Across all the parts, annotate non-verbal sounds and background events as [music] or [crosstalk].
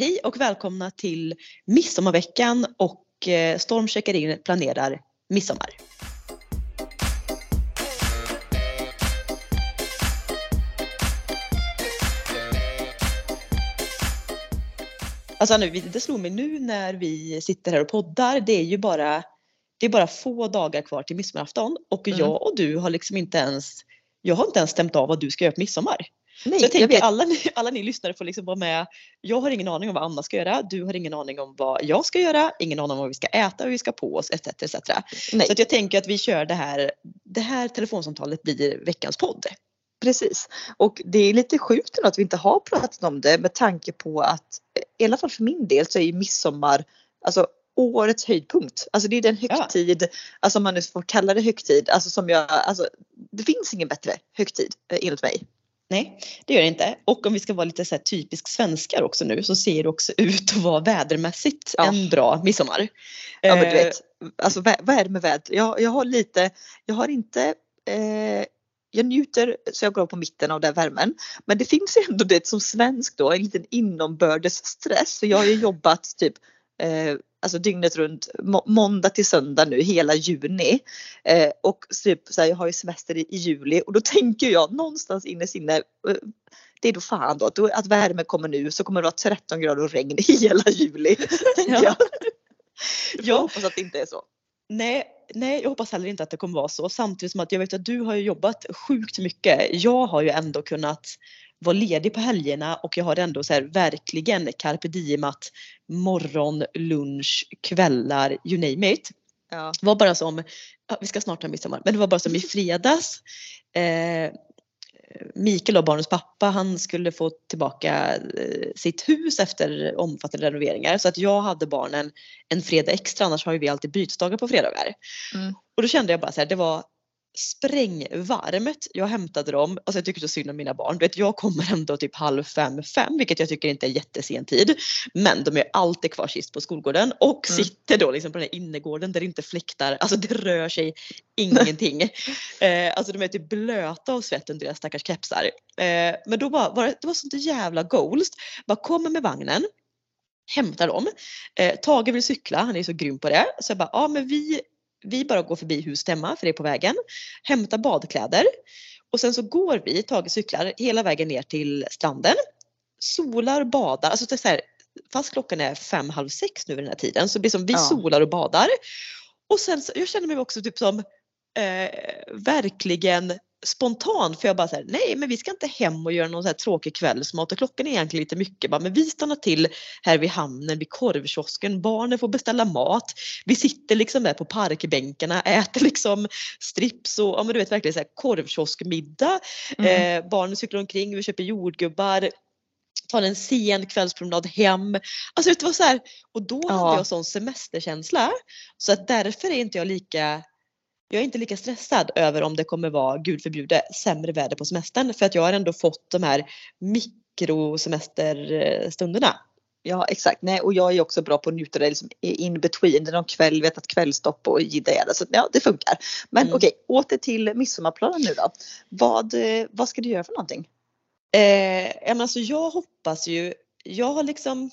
Hej och välkomna till midsommarveckan och eh, Storm checkar in planerar midsommar. Alltså nu, det slog mig nu när vi sitter här och poddar, det är ju bara, det är bara få dagar kvar till midsommarafton och mm. jag och du har liksom inte ens, jag har inte ens stämt av vad du ska göra på midsommar. Nej, så jag tänker jag alla, ni, [laughs] alla ni lyssnare får liksom vara med. Jag har ingen aning om vad Anna ska göra. Du har ingen aning om vad jag ska göra. Ingen aning om vad vi ska äta, hur vi ska på oss etc. etc. Nej. Så jag tänker att vi kör det här. Det här telefonsamtalet blir veckans podd. Precis och det är lite sjukt att vi inte har pratat om det med tanke på att i alla fall för min del så är ju midsommar alltså årets höjdpunkt. Alltså det är den högtid, ja. alltså om man nu får kalla det högtid, alltså som jag, alltså det finns ingen bättre högtid eh, enligt mig. Nej, det gör det inte. Och om vi ska vara lite så här typisk svenskar också nu så ser det också ut att vara vädermässigt ja. en bra midsommar. Ja men du eh, vet, alltså vad är det med väder? Jag, jag har lite, jag har inte eh, jag njuter så jag går på mitten av den värmen. Men det finns ändå det som svensk då, en liten inombördes stress. För jag har ju jobbat typ eh, alltså dygnet runt må måndag till söndag nu hela juni. Eh, och typ så här, jag har ju semester i, i, juli och då tänker jag någonstans inne sinne eh, det är då fan då att, att värme kommer nu så kommer det vara 13 grader och regn [laughs] hela juli. [laughs] ja. jag. jag hoppas att det inte är så. Nej, nej, jag hoppas heller inte att det kommer vara så. Samtidigt som att jag vet att du har jobbat sjukt mycket. Jag har ju ändå kunnat vara ledig på helgerna och jag har ändå så här verkligen carpe diem att morgon, lunch, kvällar, you name it. Ja. Det var bara som, vi ska snart ha midsommar, men det var bara som i fredags. Eh, Mikael och barnens pappa, han skulle få tillbaka eh, sitt hus efter omfattande renoveringar så att jag hade barnen en fredag extra annars har ju vi alltid bytesdagar på fredagar. Mm. Och då kände jag bara så här, det var sprängvarmt. Jag hämtade dem, alltså jag tycker så synd om mina barn. Du vet, jag kommer ändå typ halv fem, fem vilket jag tycker inte är jättesen tid. Men de är alltid kvar sist på skolgården och mm. sitter då liksom på den här innergården där det inte fläktar, alltså det rör sig ingenting. [laughs] eh, alltså de är typ blöta av svett under deras stackars kepsar. Eh, men då var, var det, det var sånt jävla goals. Bara kommer med vagnen hämtar dem. Eh, Tage vill cykla, han är så grym på det. Så jag bara, ja men vi vi bara går förbi huset hemma för det är på vägen, hämtar badkläder och sen så går vi, Tage cyklar, hela vägen ner till stranden, solar, badar, alltså det är så här, fast klockan är fem, halv sex nu vid den här tiden så blir som vi ja. solar och badar. Och sen så, jag känner mig också typ som eh, verkligen spontan för jag bara säger nej men vi ska inte hem och göra någon så här tråkig kvällsmat och klockan är egentligen lite mycket bara, men vi stannar till här vid hamnen vid korvkiosken, barnen får beställa mat. Vi sitter liksom där på parkbänkarna, äter liksom strips och ja men du vet verkligen så här korvkioskmiddag. Mm. Eh, barnen cyklar omkring, vi köper jordgubbar tar en sen kvällspromenad hem. Alltså det var så här, och då ja. hade jag sån semesterkänsla så att därför är inte jag lika jag är inte lika stressad över om det kommer vara, gud förbjude, sämre väder på semestern för att jag har ändå fått de här mikrosemesterstunderna. Ja exakt, nej och jag är också bra på att njuta det liksom in between, någon kväll, vet att kvällstopp och jidda så ja det funkar. Men mm. okej, åter till midsommarplanen nu då. Vad, vad ska du göra för någonting? Eh, alltså jag hoppas ju, jag har liksom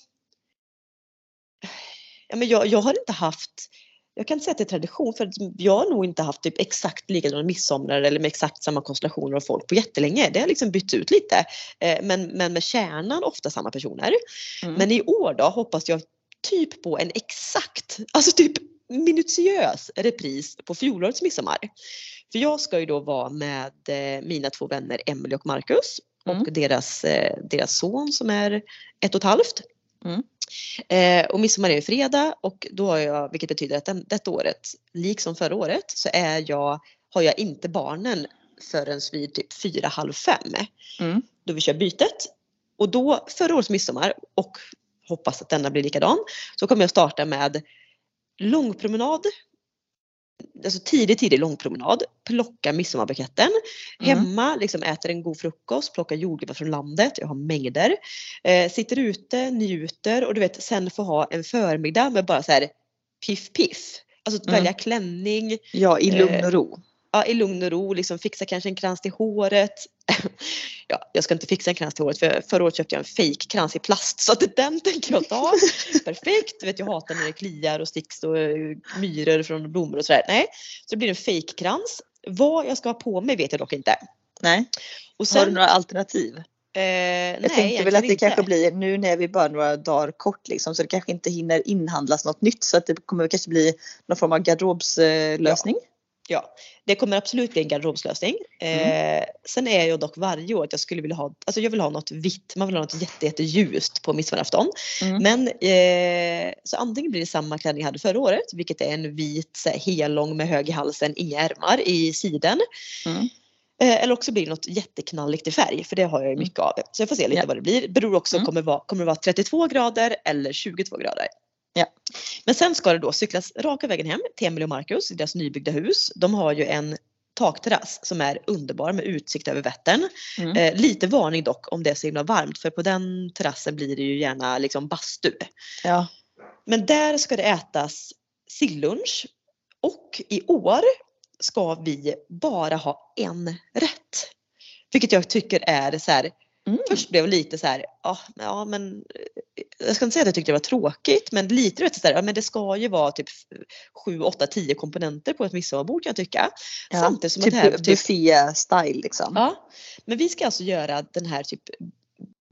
jag, jag har inte haft jag kan inte säga att det är tradition för jag har nog inte haft typ exakt likadana midsommar eller med exakt samma konstellationer av folk på jättelänge. Det har liksom bytts ut lite. Eh, men, men med kärnan ofta samma personer. Mm. Men i år då hoppas jag typ på en exakt, alltså typ minutiös repris på fjolårets midsommar. För jag ska ju då vara med eh, mina två vänner Emelie och Marcus mm. och deras, eh, deras son som är ett och ett halvt. Mm. Eh, och midsommar är ju fredag och då har jag, vilket betyder att den, detta året, liksom förra året, så är jag, har jag inte barnen förrän vid typ fyra, halv fem. Mm. Då vi kör bytet. Och då, förra årets midsommar och hoppas att denna blir likadan, så kommer jag starta med långpromenad alltså tidig, tidig långpromenad, plocka midsommarbuketten. Mm. Hemma liksom äter en god frukost, plockar jordgubbar från landet, jag har mängder. Eh, sitter ute, njuter och du vet sen får ha en förmiddag med bara så här piff piff. Alltså mm. välja klänning. Ja, i lugn och ro. ja, i lugn och ro liksom fixa kanske en krans till håret. [laughs] ja, jag ska inte fixa en krans till håret för förra året köpte jag en fake krans i plast så att den tänker jag ta. [laughs] Perfekt, du vet jag hatar när det kliar och sticks och eh, myror från blommor och sådär. Nej, så det blir en fake krans. Vad jag ska ha på mig vet jag dock inte. Nej. Och sen, Har du några alternativ? Eh, jag nej, tänkte väl att det inte. kanske blir nu när vi bara några dagar kort liksom så det kanske inte hinner inhandlas något nytt så att det kommer kanske bli någon form av garderobslösning. Ja. Ja, det kommer absolut bli en garderobslösning. Mm. Eh, sen är jag dock varje år att jag skulle vilja ha, alltså jag vill ha något vitt, man vill ha något jätte, på midsommarafton. Mm. Men eh, så antingen blir det samma klänning jag hade förra året, vilket är en vit hellång med hög i halsen, inga ärmar i siden. Mm. Eh, eller också blir det något jätteknalligt i färg för det har jag ju mm. mycket av. Så jag får se lite ja. vad det blir. Beror också, mm. kommer, vara, kommer det vara 32 grader eller 22 grader? Ja. Men sen ska det då cyklas raka vägen hem till Emily och Marcus i deras nybyggda hus. De har ju en takterrass som är underbar med utsikt över Vättern. Mm. Eh, lite varning dock om det är så himla varmt för på den terrassen blir det ju gärna liksom bastu. Ja. Men där ska det ätas sillunch och i år ska vi bara ha en rätt. Vilket jag tycker är så här, mm. först blev jag lite så här, ja, ja men jag ska inte säga att jag tyckte det var tråkigt men lite vet så här, ja, men det ska ju vara typ 7, 8, 10 komponenter på ett midsommarbord kan jag tycka. Ja, Samtidigt som typ, att här, typ buffé-style liksom. Ja, men vi ska alltså göra den här typ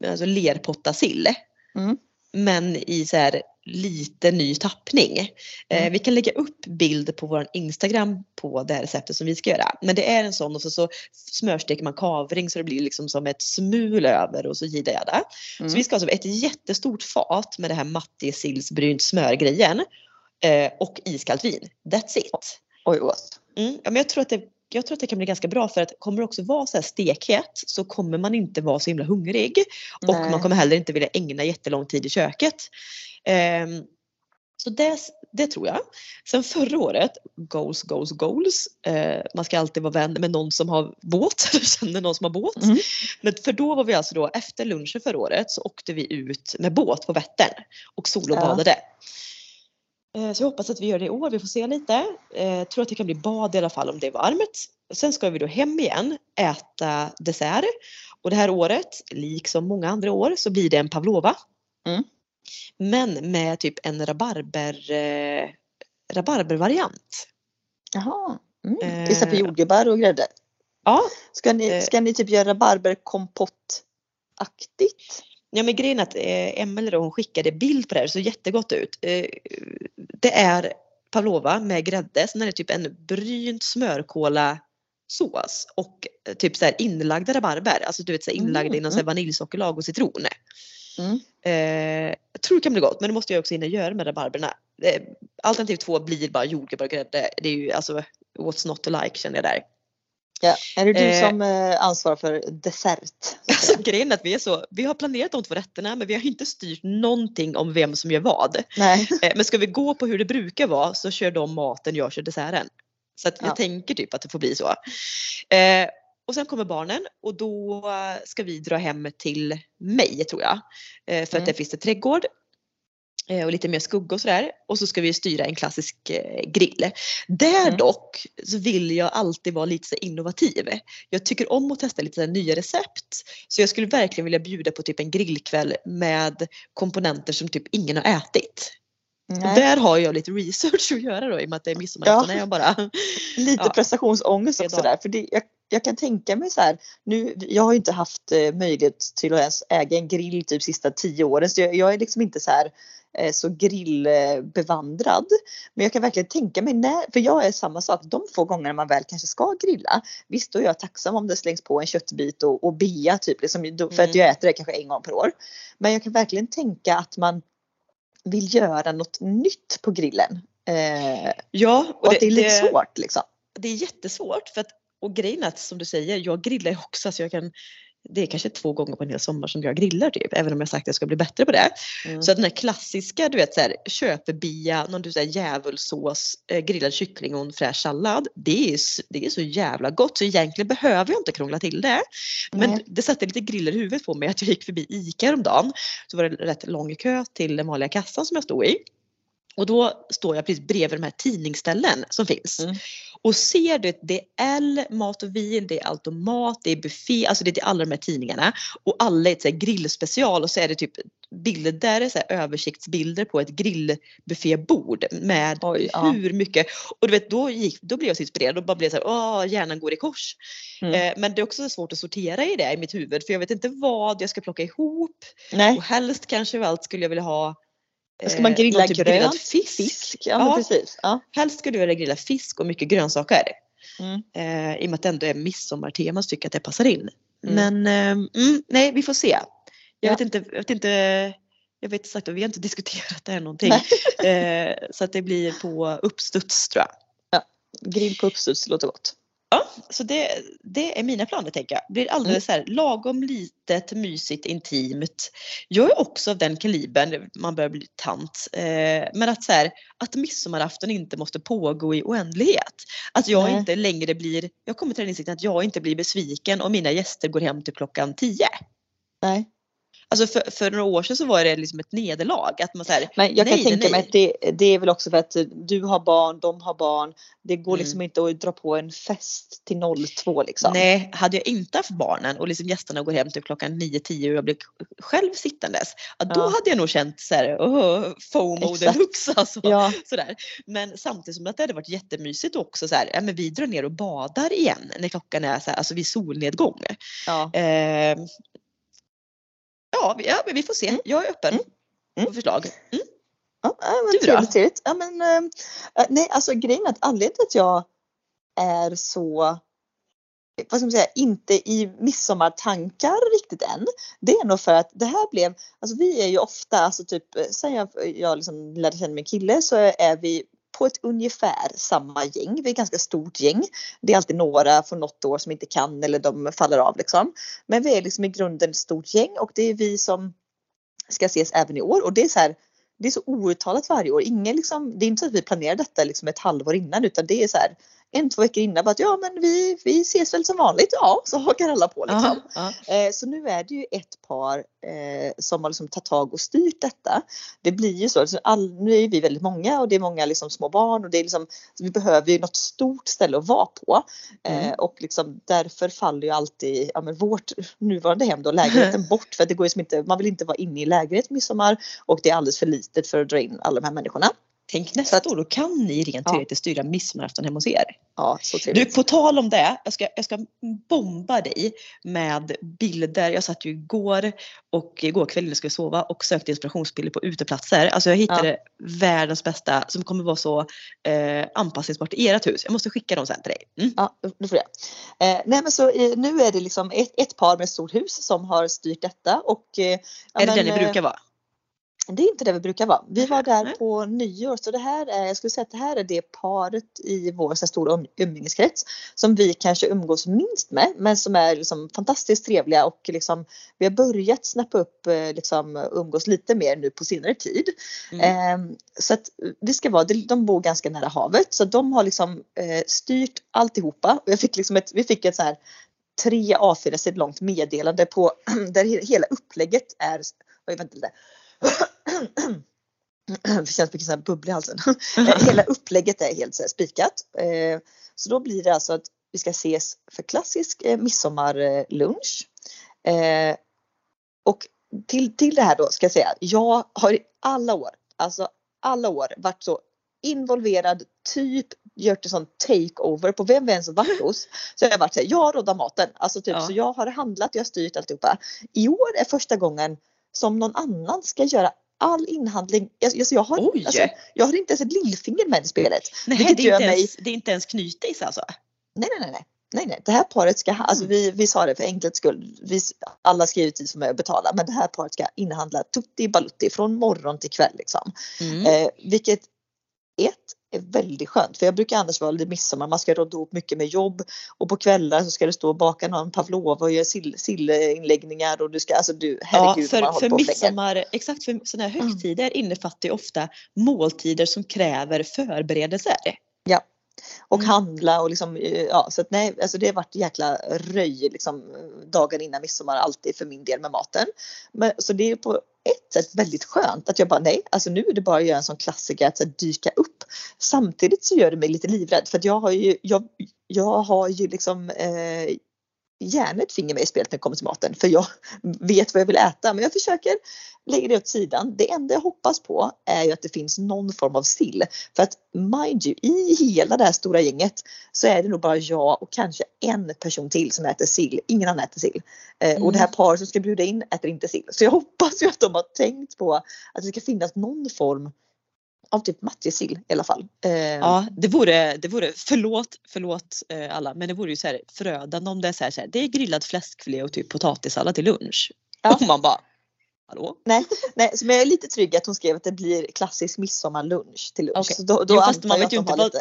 alltså lerpottasill. Mm. Men i så här lite ny tappning. Eh, mm. vi kan lägga upp bild på vår Instagram på det här receptet som vi ska göra. Men det är en sån och så, så smörsteker man kavring så det blir liksom som ett smul över och så jidda jadda. Mm. Så vi ska alltså ha ett jättestort fat med det här matjesillsbrynt smörgrejen eh, och iskallt vin. That's it. Oj, oj. Mm, ja, men jag tror att det jag tror att det kan bli ganska bra för att kommer det också vara så här stekhet så kommer man inte vara så himla hungrig. Och Nej. man kommer heller inte vilja ägna jättelång tid i köket. Um, så det, det tror jag. Sen förra året, goals, goals, goals. Eh, man ska alltid vara vän med någon som har båt [laughs] eller känner någon som har båt. Mm. Men för då var vi alltså då efter lunchen förra året så åkte vi ut med båt på Vättern och solobadade. Ja. Eh, så jag hoppas att vi gör det i år, vi får se lite. Jag eh, tror att det kan bli bad i alla fall om det är varmt. Sen ska vi då hem igen, äta dessert. Och det här året, liksom många andra år, så blir det en pavlova. Mm. Men med typ en rabarber, eh, rabarbervariant. Jaha, mm. Eh, istället för jordgubbar och grädde? Ja. Ska ni, ska ni typ göra rabarberkompottaktigt? Ja men grejen är att eh, Emelie då, hon skickade bild på det här, det såg jättegott ut. Eh, det är pavlova med grädde, sen är det typ en brynt smörkola sås och eh, typ så här inlagda rabarber, alltså du vet så här inlagda mm, i någon mm. vaniljsockerlag och citron. Mm. Eh, jag tror det kan bli gott men det måste jag också hinna göra med rabarberna. Eh, alternativ två blir bara jordgubbar och grädde. Det är ju alltså what's not to like känner jag där. Ja. Är det du eh, som eh, ansvarar för dessert? [laughs] Alltså, grejen är att vi är så, vi har planerat de två rätterna men vi har inte styrt någonting om vem som gör vad. Nej. [laughs] Eh, men ska vi gå på hur det brukar vara så kör de maten, jag kör desserten. Så att jag ja. tänker typ att det får bli så. Eh, och sen kommer barnen och då ska vi dra hem till mig tror jag. Eh, för mm. att där finns det trädgård och lite mer skugga och sådär. Och så ska vi styra en klassisk eh, grill. Där mm. dock så vill jag alltid vara lite så innovativ. Jag tycker om att testa lite nya recept. Så jag skulle verkligen vilja bjuda på typ en grillkväll med komponenter som typ ingen har ätit. Och där har jag lite research att göra då i och med att det är midsommarafton. Ja. bara, [laughs] lite ja. prestationsångest också där. För det, jag, jag, kan tänka mig så här, nu, jag har ju inte haft eh, möjlighet till att ens äga en grill typ sista tio åren så jag, jag är liksom inte så här Eh, så grillbevandrad. Men jag kan verkligen tänka mig när, för jag är samma sak, de få gånger man väl kanske ska grilla. Visst då är jag tacksam om det slängs på en köttbit och, och bea typ, liksom, för mm. att jag äter det kanske en gång per år. Men jag kan verkligen tänka att man vill göra något nytt på grillen. Eh, ja, och, och det, att det är lite det, svårt liksom. Det är jättesvårt för att och grejen är att som du säger, jag grillar också så jag kan det är kanske två gånger på en hel sommar som jag grillar typ, även om jag sagt att jag ska bli bättre på det. Mm. Så att den här klassiska, du vet så här, köpebia, någon du säger djävulsås, eh, grillad kyckling och en fräsch sallad. Det är, det är så jävla gott så egentligen behöver jag inte krångla till det. Men Nej. det satte lite griller i huvudet på mig att jag gick förbi ICA häromdagen. Så var det rätt lång kö till den vanliga kassan som jag stod i. Och då står jag precis bredvid de här tidningsställen som finns. Mm. Och ser du, det är L, mat och vin, det är automat, det är buffé, alltså det är alla de här tidningarna. Och alla är ett så grillspecial och så är det typ bilder, så översiktsbilder på ett grillbuffébord med Oj, ja. hur mycket. Och du vet då, gick, då blev jag så inspirerad och bara blev så här, åh hjärnan går i kors. Mm. Eh, men det är också svårt att sortera i det i mitt huvud för jag vet inte vad jag ska plocka ihop. Nej. Och helst kanske allt skulle jag vilja ha Ska man eh, grilla typ grillad grönt? fisk. Ja, Ja. precis. Ja. Helst skulle jag vilja grilla fisk och mycket grönsaker. Mm. Eh, I och med att det ändå är midsommartema så tycker jag att det passar in. Mm. Men eh, mm, nej, vi får se. Jag, Ja. vet inte, jag vet inte, jag vet sagt att vi har inte diskuterat det här någonting. Eh, så att det blir på uppstuds tror jag. Grill på uppstuds låter gott. Ja, så det, det är mina planer tänker jag. Blir alldeles så här lagom litet, mysigt, intimt. Jag är också av den kalibern, man börjar bli tant. Eh, men att så här, att midsommarafton inte måste pågå i oändlighet. Att jag Nej. inte längre blir, jag kommer till den insikten att jag inte blir besviken om mina gäster går hem till klockan 10. Nej. Alltså för, för några år sedan så var det liksom ett nederlag. Att man så här, Men jag kan Nej, tänka nej, mig att det, det är väl också för att du har barn, de har barn. Det går Mm. liksom inte att dra på en fest till 02 liksom. Nej, hade jag inte haft barnen och liksom gästerna går hem till klockan 9-10 och jag blir själv sittandes. Ja, då Ja. hade jag nog känt så här, oh, FOMO deluxe alltså. Ja, Sådär. Men samtidigt som att det hade varit jättemysigt också så här, ja, men vi drar ner och badar igen när klockan är så här, alltså vid solnedgång. ja. Eh, ja, vi- ja, vi får se. Mm. Jag är öppen Mm. Mm. på förslag. Mm. ja ja, men Du då? trevligt. Ja, men, eh, nej, alltså grejen är att anledningen till att jag är så vad ska man säga, inte i midsommartankar riktigt än. Det är nog för att det här blev, alltså vi är ju ofta, alltså typ eh, sen jag, jag liksom lärde känna min kille så är vi på ett ungefär samma gäng. Vi är ett ganska stort gäng. Det är alltid några från något år som inte kan eller de faller av liksom. Men vi är liksom i grunden ett stort gäng och det är vi som ska ses även i år och det är så här det är så outtalat varje år. Ingen liksom, det är inte så att vi planerar detta liksom ett halvår innan utan det är så här en, två veckor innan bara att ja men vi, vi ses väl som vanligt. Ja, så hakar alla på liksom. Ja, ja. Eh, Så nu är det ju ett par eh, som har liksom tagit tag och styrt detta. Det blir ju så, alltså all, nu är vi väldigt många och det är många liksom små barn och det är liksom, vi behöver ju något stort ställe att vara på. Eh, Mm. och liksom därför faller ju alltid ja, men vårt nuvarande hem då, lägenheten [laughs] bort för det går ju som inte, man vill inte vara inne i lägenhet midsommar och det är alldeles för litet för att dra in alla de här människorna. Tänk nästa att- år, då kan ni rent Ja. teoretiskt styra midsommarafton hemma hos er. Ja, så Du, trevligt. på tal om det, jag ska, jag ska bomba dig med bilder. Jag satt ju igår och igår kväll när jag skulle sova och sökte inspirationsbilder på uteplatser. Alltså jag hittade världens bästa som kommer vara så eh, anpassningsbart i ert hus. Jag måste skicka dem sen till dig. Mm. Ja, det får jag. Eh, nej men så eh, nu är det liksom ett, ett par med ett stort hus som har styrt detta och eh, ja, är det men, där ni eh, brukar vara? Det är inte det vi brukar vara. Vi var där på nyår så det här är, jag skulle säga att det här är det paret i vår så stora um- umgängeskrets som vi kanske umgås minst med men som är liksom fantastiskt trevliga och liksom vi har börjat snappa upp eh, liksom umgås lite mer nu på senare tid. Mm. Ehm, så att det ska vara, de bor ganska nära havet så de har liksom eh, styrt alltihopa. Jag fick liksom ett, vi fick ett så här tre A4 sidor långt meddelande på [clears throat] där he- hela upplägget är, oj vänta lite. [clears throat] Det känns mycket så här bubblig i halsen. Eh, Hela upplägget är helt så spikat. Eh, Så då blir det alltså att vi ska ses för klassisk eh, midsommarlunch. Och till, till det här då ska jag säga, jag har i alla år, alltså alla år varit så involverad, typ gjort en sån takeover på vem vi ens varit hos. [laughs] Så jag har varit så här, jag råddar maten. Alltså typ Ja. så jag har handlat, jag har styrt alltihopa. I år är första gången som någon annan ska göra all inhandling. Alltså, jag, har, alltså, jag har inte ens ett lillfinger med i spelet. Nej, det, är inte mig- ens, det är inte ens knytis alltså? Nej, nej, nej, nej. Nej, nej, det här paret ska, alltså vi, vi sa det för enkelhets skull, vi, alla ska givetvis som är betala, men det här paret ska inhandla tutti balutti från morgon till kväll liksom. Mm. Eh, vilket är väldigt skönt för jag brukar annars vara lite midsommar, man ska råda ihop mycket med jobb och på kvällar så ska du stå och baka någon pavlova och göra sill, sillinläggningar och du ska, alltså du, Ja, herregud man för, för på midsommar, exakt för sådana här Mm. högtider innefattar ju ofta måltider som kräver förberedelser. Och Mm. handla och liksom, eh, ja så att nej, alltså det har varit jäkla röj liksom dagen innan midsommar alltid för min del med maten. Men, så det är på ett sätt väldigt skönt att jag bara nej, alltså nu är det bara att göra en sån klassiker att så här, dyka upp. Samtidigt så gör det mig lite livrädd för att jag har ju, jag, jag har ju liksom eh, gärna ett finger med i spelet när det kommer till maten för jag vet vad jag vill äta men jag försöker lägga det åt sidan. Det enda jag hoppas på är ju att det finns någon form av sill. För att mind you, i hela det här stora gänget så är det nog bara jag och kanske en person till som äter sill. Ingen annan äter sill. Mm. Och det här mm. paret som ska bjuda in äter inte sill. Så jag hoppas ju att de har tänkt på att det ska finnas någon form av typ matjessill i alla fall. Eh, ja det vore, det vore förlåt, förlåt eh, alla men det vore ju så här förödande om det är så här, så här det är grillad fläskfilé och typ potatissallad till lunch. Ja. Och man bara Hallå? Nej, nej, så men jag är lite trygg att hon skrev att det blir klassisk midsommarlunch till lunch. Okay. Så då, då jo, fast man vet ju inte vad,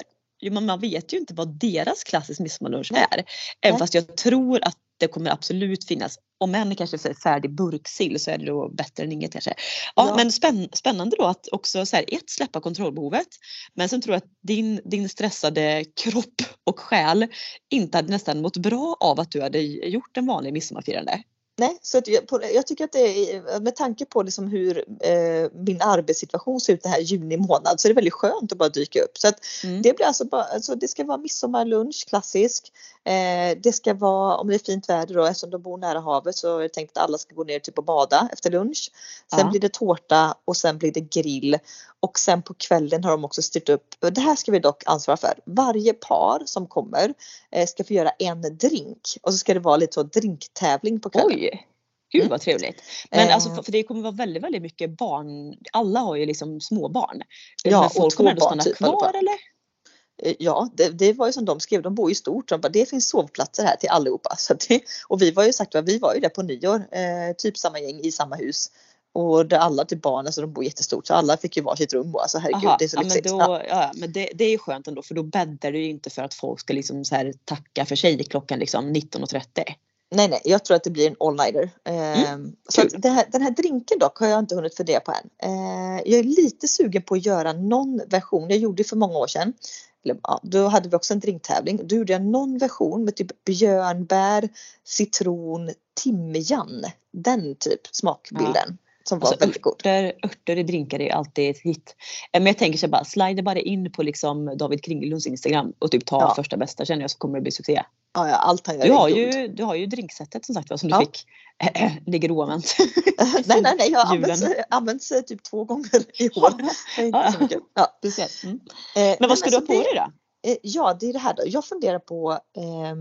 jo, man vet ju inte vad deras klassisk midsommarlunch är. Även fast jag tror att det kommer absolut finnas, om än kanske färdig burksill så är det då bättre än inget kanske. Ja, ja. men spänn, spännande då att också så här, ett släppa kontrollbehovet. Men sen tror jag att din, din stressade kropp och själ inte hade nästan mått bra av att du hade gjort en vanlig midsommarfirande. Nej, så att jag, jag, tycker att det är, med tanke på liksom hur eh, min arbetssituation ser ut den här juni månad så är det väldigt skönt att bara dyka upp. Så att mm. det blir alltså bara, alltså det ska vara midsommarlunch klassisk. Eh, det ska vara, om det är fint väder då, eftersom de bor nära havet så är det tänkt att alla ska gå ner typ och bada efter lunch. Sen ja. blir det tårta och sen blir det grill. Och sen på kvällen har de också styrt upp, det här ska vi dock ansvara för. Varje par som kommer eh, ska få göra en drink och så ska det vara lite så drinktävling på kvällen. Oj! Gud mm. vad trevligt. Men alltså för, för, det kommer vara väldigt, väldigt mycket barn. Alla har ju liksom småbarn. Ja, Men folk kommer ändå stanna typ, kvar eller? Eh, ja, det, det, var ju som de skrev, de bor ju stort. De bara, det finns sovplatser här till allihopa. [laughs] Så det, och vi var ju sagt, vi var ju där på nyår, eh, typ samma gäng i samma hus. Och där alla till barnen, alltså de bor jättestort så alla fick ju varsitt rum. Alltså herregud Aha, det är så lyxigt. Ja, men, då, ja, men det, det är ju skönt ändå för då bäddar det ju inte för att folk ska liksom så här tacka för sig klockan liksom 19.30. Nej, nej, jag tror att det blir en all-nighter. Mm. Ehm, så här, den här drinken dock har jag inte hunnit fundera på än. Ehm, jag är lite sugen på att göra någon version. Jag gjorde det för många år sedan. Ja, då hade vi också en drinktävling. Då gjorde jag någon version med typ björnbär, citron, timjan. Den typ smakbilden. Ja. Som var alltså, väldigt god. Örter, örter i drinkar är alltid ett hit. Eh, men jag tänker så bara, slida bara in på liksom David Kringelunds Instagram och typ ta ja. första bästa känner jag så kommer det bli succé. Ja, ja allt han gör du har, ju, du har ju drinksättet som sagt som du ja. fick. Äh, [clears throat] ligger oanvänt. [laughs] nej, nej, nej. Jag har använt, använt typ två gånger i år. ja, ja. Mm. Eh, men vad ska du ha på dig då? Eh, ja, det är det här då. Jag funderar på eh,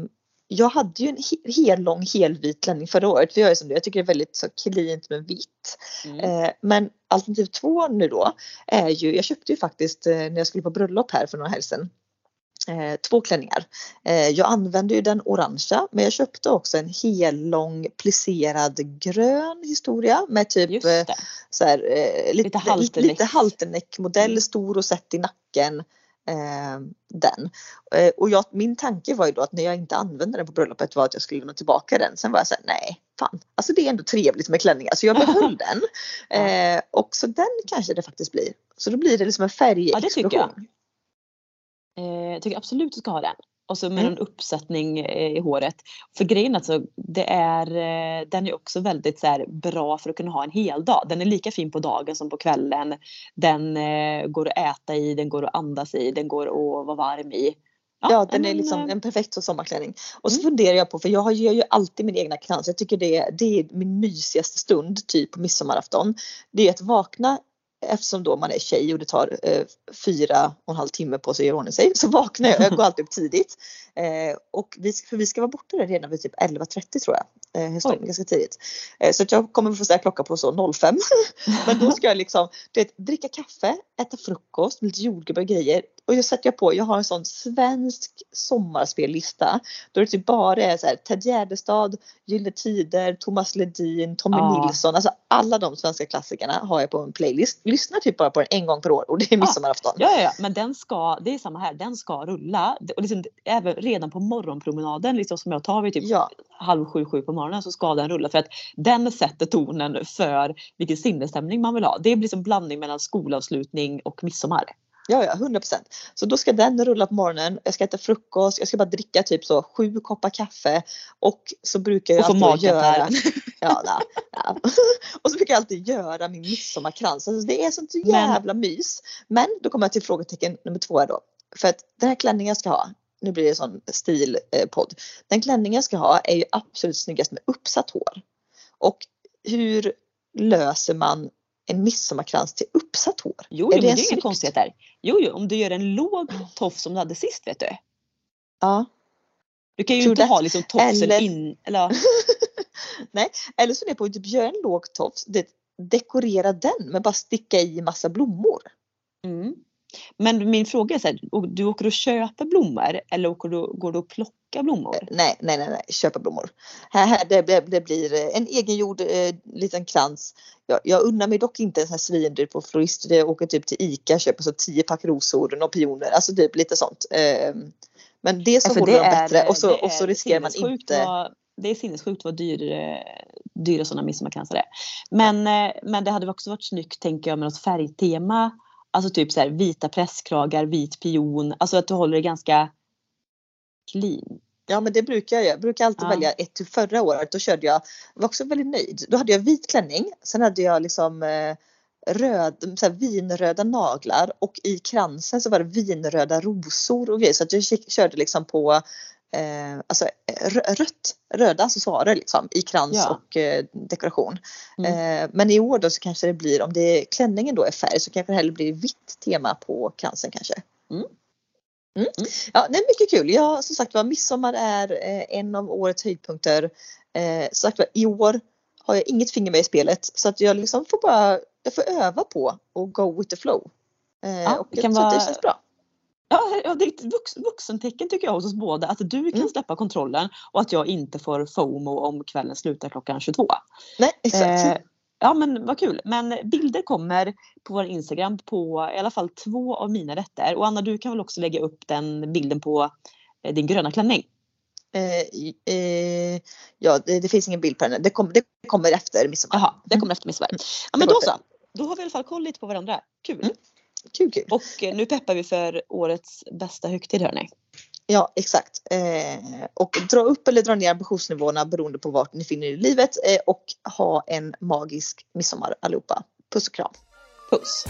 jag hade ju en hel lång helvit klänning förra året. För jag, är som det, jag tycker det är väldigt så cleant med vitt. Mm. Eh, men alternativ två nu då är ju, jag köpte ju faktiskt eh, när jag skulle på bröllop här för några helger sedan. Eh, två klänningar. Eh, jag använde ju den orangea men jag köpte också en hel lång plisserad grön historia med typ eh, så här, eh, lite, lite halterneck modell, mm. stor och sett i nacken eh, den. Och jag, min tanke var ju då att när jag inte använde den på bröllopet var att jag skulle lämna tillbaka den. Sen var jag såhär, nej, fan, alltså det är ändå trevligt med klänningar så jag behöll [laughs] den. Och så den kanske det faktiskt blir. Så då blir det liksom en färgexplosion. Ja, det tycker jag. Eh, jag tycker absolut du ska ha den. Och så med mm. en uppsättning eh, i håret. För grejen alltså, det är, eh, den är också väldigt så här, bra för att kunna ha en hel dag. Den är lika fin på dagen som på kvällen. Den eh, går att äta i, den går att andas i, den går att vara varm i. Ja, ja den är liksom en perfekt sommarklänning. Och så mm. funderar jag på, för jag gör ju alltid min egna krans. Jag tycker det, det är min mysigaste stund, typ på midsommarafton. Det är att vakna eftersom då man är tjej och det tar eh, fyra och en halv timme på sig att göra ordning sig så vaknar jag, jag går alltid upp tidigt. Eh, och vi, för vi ska vara borta där redan vid typ 11.30 tror jag. Eh, ganska tidigt. Eh, så att jag kommer få ställa klocka på så 05. [laughs] Men då ska jag liksom vet, dricka kaffe, äta frukost, lite jordgubbar och grejer. Och jag sätter jag på, jag har en sån svensk sommarspellista. Då det typ bara är så här Ted Gärdestad, Gyllene Tider, Thomas Ledin, Tommy ah. Nilsson. Alltså alla de svenska klassikerna har jag på en playlist. Lyssnar typ bara på den en gång per år och det är midsommarafton. Ja, ja, ja, men den ska, det är samma här, den ska rulla. Och liksom, även redan på morgonpromenaden liksom, som jag tar vid typ ja. halv sju, sju på morgonen så ska den rulla för att den sätter tonen för vilken sinnesstämning man vill ha. Det blir som blandning mellan skolavslutning och midsommar. Ja, ja, 100 procent. Så då ska den rulla på morgonen. Jag ska äta frukost. Jag ska bara dricka typ så sju koppar kaffe och så brukar jag och alltid göra. [laughs] Ja, ja, ja. Och så brukar jag alltid göra min midsommarkrans. Alltså det är sånt jävla mys. Men då kommer jag till frågetecken nummer två här då. För att den här klänningen jag ska ha. Nu blir det sån stilpodd. Den klänningen jag ska ha är ju absolut snyggast med uppsatt hår. Och hur löser man en midsommarkrans till uppsatt hår? Jo, Är jo det men en det är inga konstigheter. Jo, jo, om du gör en låg tofs som du hade sist vet du. Ja. Du kan ju True inte that. ha liksom tofsen Eller- in, eller. [laughs] Nej, eller så är det på att typ göra en låg tofs. Det, dekorera den med bara sticka i massa blommor. Mm. Men min fråga är så här, du åker och köper blommor eller åker du, går du och plockar blommor? Nej, nej, nej, nej. köpa blommor. Här, här, det, det, det blir eh, en egengjord eh, liten krans. Jag, jag unnar mig dock inte en sån här svindyr på florist. Jag åker typ till ICA och köper så 10 pack rosor och pioner. Alltså typ lite sånt. Eh, men det så Alltså, de bättre och så, och så riskerar man inte. Vad, det är sinnessjukt vad dyr, eh, dyra sådana midsommarkransar är. Men, eh, men det hade också varit snyggt tänker jag med något färgtema. Alltså typ så här vita presskragar, vit pion. Alltså att du håller det ganska clean. Ja men det brukar jag. Jag brukar alltid Ja. välja ett till förra året. Då körde jag, var också väldigt nöjd. Då hade jag vit klänning. Sen hade jag liksom eh, röd, så här vinröda naglar och i kransen så var det vinröda rosor och grejer. Så att jag körde liksom på eh, alltså, rö- rött, röda accessoarer liksom i krans Ja. och eh, dekoration. Mm. Eh, men i år då så kanske det blir, om det klänningen då är färg så kanske det hellre blir vitt tema på kransen kanske. Mm. Mm. Mm. Ja, det är mycket kul. Ja, som sagt var, midsommar är eh, en av årets höjdpunkter. Eh, som sagt var, i år har jag inget finger med i spelet så att jag liksom får bara, jag får öva på och go with the flow. Eh, Ja, och det kan att det vara- känns bra. Ja, ja, det är ett vux, vuxentecken tycker jag hos oss båda. Att du kan Mm. släppa kontrollen och att jag inte får FOMO om kvällen slutar klockan 22. Nej, exakt. Eh, ja men vad kul. Men bilder kommer på vår Instagram på i alla fall två av mina rätter. Och Anna du kan väl också lägga upp den bilden på eh, din gröna klänning. Eh, eh, ja, det, det finns ingen bild på den. Det, kom, det kommer efter midsommar. Jaha, det kommer efter midsommar. Ja Det men då så. Då har vi i alla fall koll lite på varandra. Kul. Mm. Kul, kul. Och eh, nu peppar vi för årets bästa högtid hörni. Ja, exakt. Eh, och dra upp eller dra ner ambitionsnivåerna beroende på vart ni finner er i livet eh, och ha en magisk midsommar allihopa. Puss och kram. Puss.